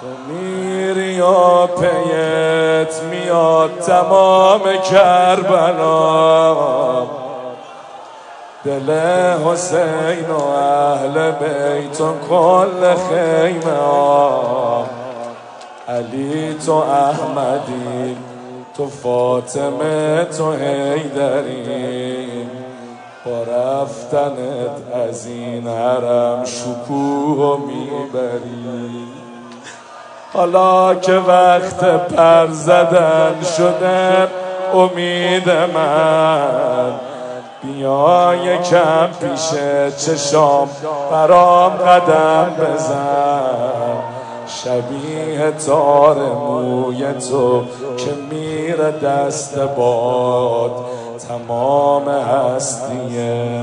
تو میری و پیت میاد تمام کربلا. دل حسین و اهل بیتون کل خیمه علی تو احمدی تو فاطمه تو حیدری با رفتنت از این حرم شکوه می‌بری حالا که وقت پر زدن شده امید من. بیا یکم پیش چشام برام قدم بزن. شبیه تار موی تو که میره دست باد. تمام هستی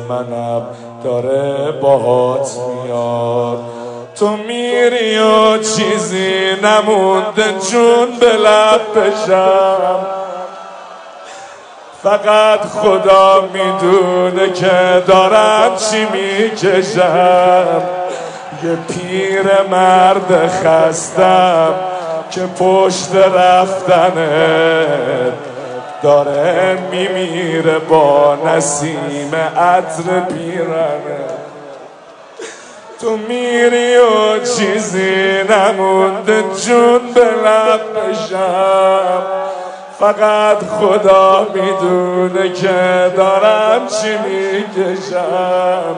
منم داره باهات میاد. تو میری و چیزی نمونده جون به لب بشم. فقط خدا می‌دونه که دارم چی می‌کشم. یه پیر مرد خستم که پشت رفتنه. داره میمیره با نسیم عطر پیرنه. تو میری و چیزی نمونده جون به لب بشم. فقط خدا می‌دونه که دارم چی می‌کشم.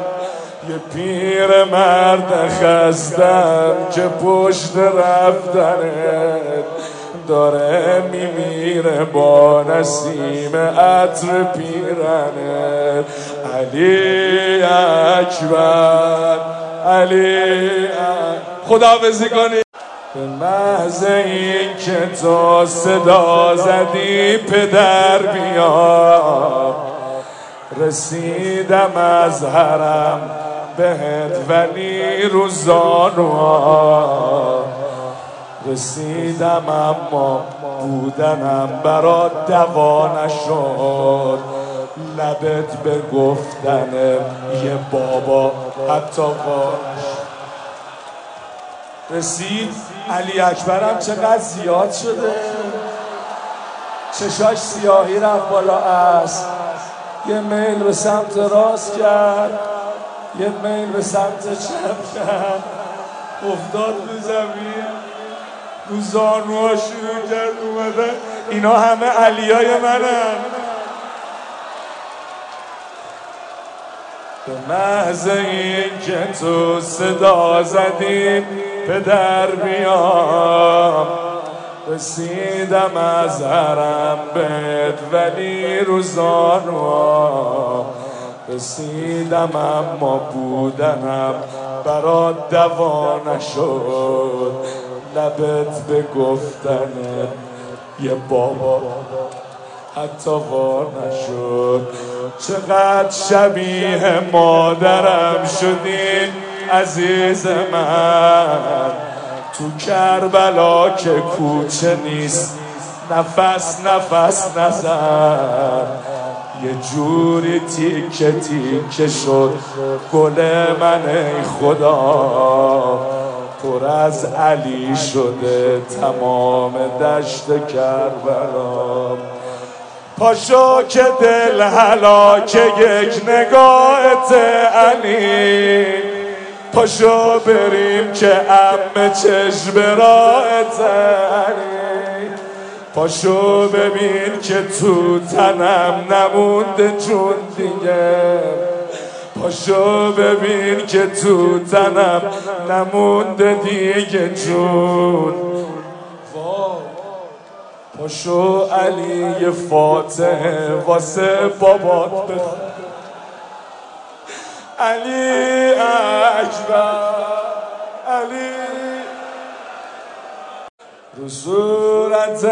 یه پیر مرد خستم که پشت رفتنه. داره میمیره با نسیم عطر پیرنه. علی اکبر. علی خداحافظی کنی. به محض این که تو صدا زدی پدر بیا. رسیدم از حرم بهت ولی روزانوها رسیدم اما بودنم برات دوا نشد. لبت به گفتن یه بابا حتی رسید علی اکبرم چقدر زیاد شده. چشاش سیاهی رفت بالا است یه میل به سمت راست کرد. یه میل به سمت چپ کرد. افتاد رو زمین. رو زانوها شروع کرد اومدن اینا همه علیای منن. به محض این که تو صدا زدی پدر بیام. رسیدم از حرم بهت ولی روزانوها رسیدم اما بودنم برات دوا نشد. لبت به گفتن یه بابا. حتی وا نشد. چقدر شبیه مادرم شدین عزیز من. تو کربلا که کوچه نیست نفس نفس نزن. یه جوری تیکه تیکه شد گل من ای خدا. پر از علی شده تمام دشت کربلا. پاشو که دل که یک نگاهت علی. پاشو بریم که ام چشم راهت علی. پاشو ببین که تو تنم نمونده جون دیگه. پاشو ببین که تو تنم نمونده دیگه جون. پاشو علی فاتح واسه بابات بخون. علی اکبر علی. رو صورت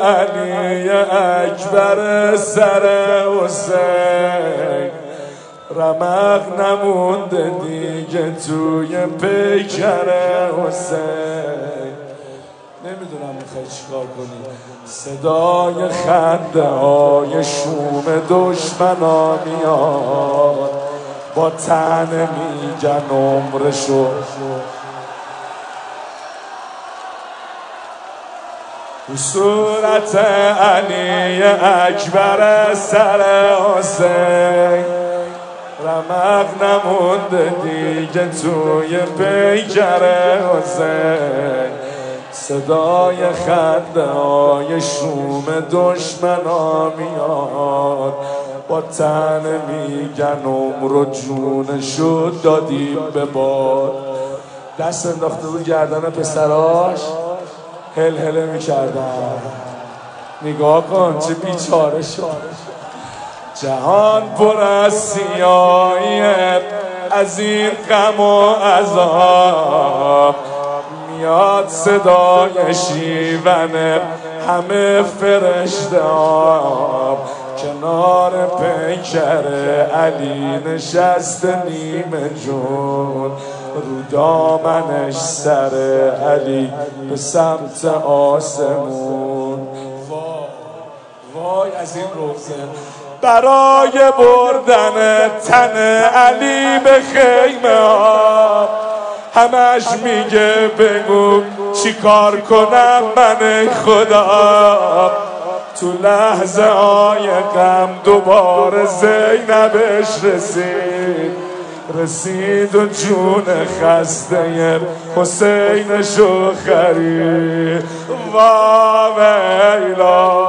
علی اکبر سر حسین. رمق نمونده دیگه توی پیکر حسین. چیکار کنی؟ صدای خنده های شوم دشمنا میاد. با تن میگن عمرشو. صورت علی اکبر سر حسین. رمق نمونده دیگه توی پیکر حسین. صدای خنده های شوم دشمنا میاد. با تن میگن عمر و جون شد دادیم به باد. دست انداخته بود گردن پسراش. هل هله می‌کردن. نگاه کن چه بیچاره شد. جهان پر از سیاهیه از این غم و عذاب. میاد صدای شیون همه فرشته کنار پیکر علی نشست نیمه جون. رو دامنش سر علی به سمت آسمون. وای از این روزه. برای بردن تن علی به خیمه ها همش میگه بگو چی کار کنم من خدا. تو لحظه های غم دوباره زینبش رسید. رسید و جون خسته حسین شو خرید و ویلا.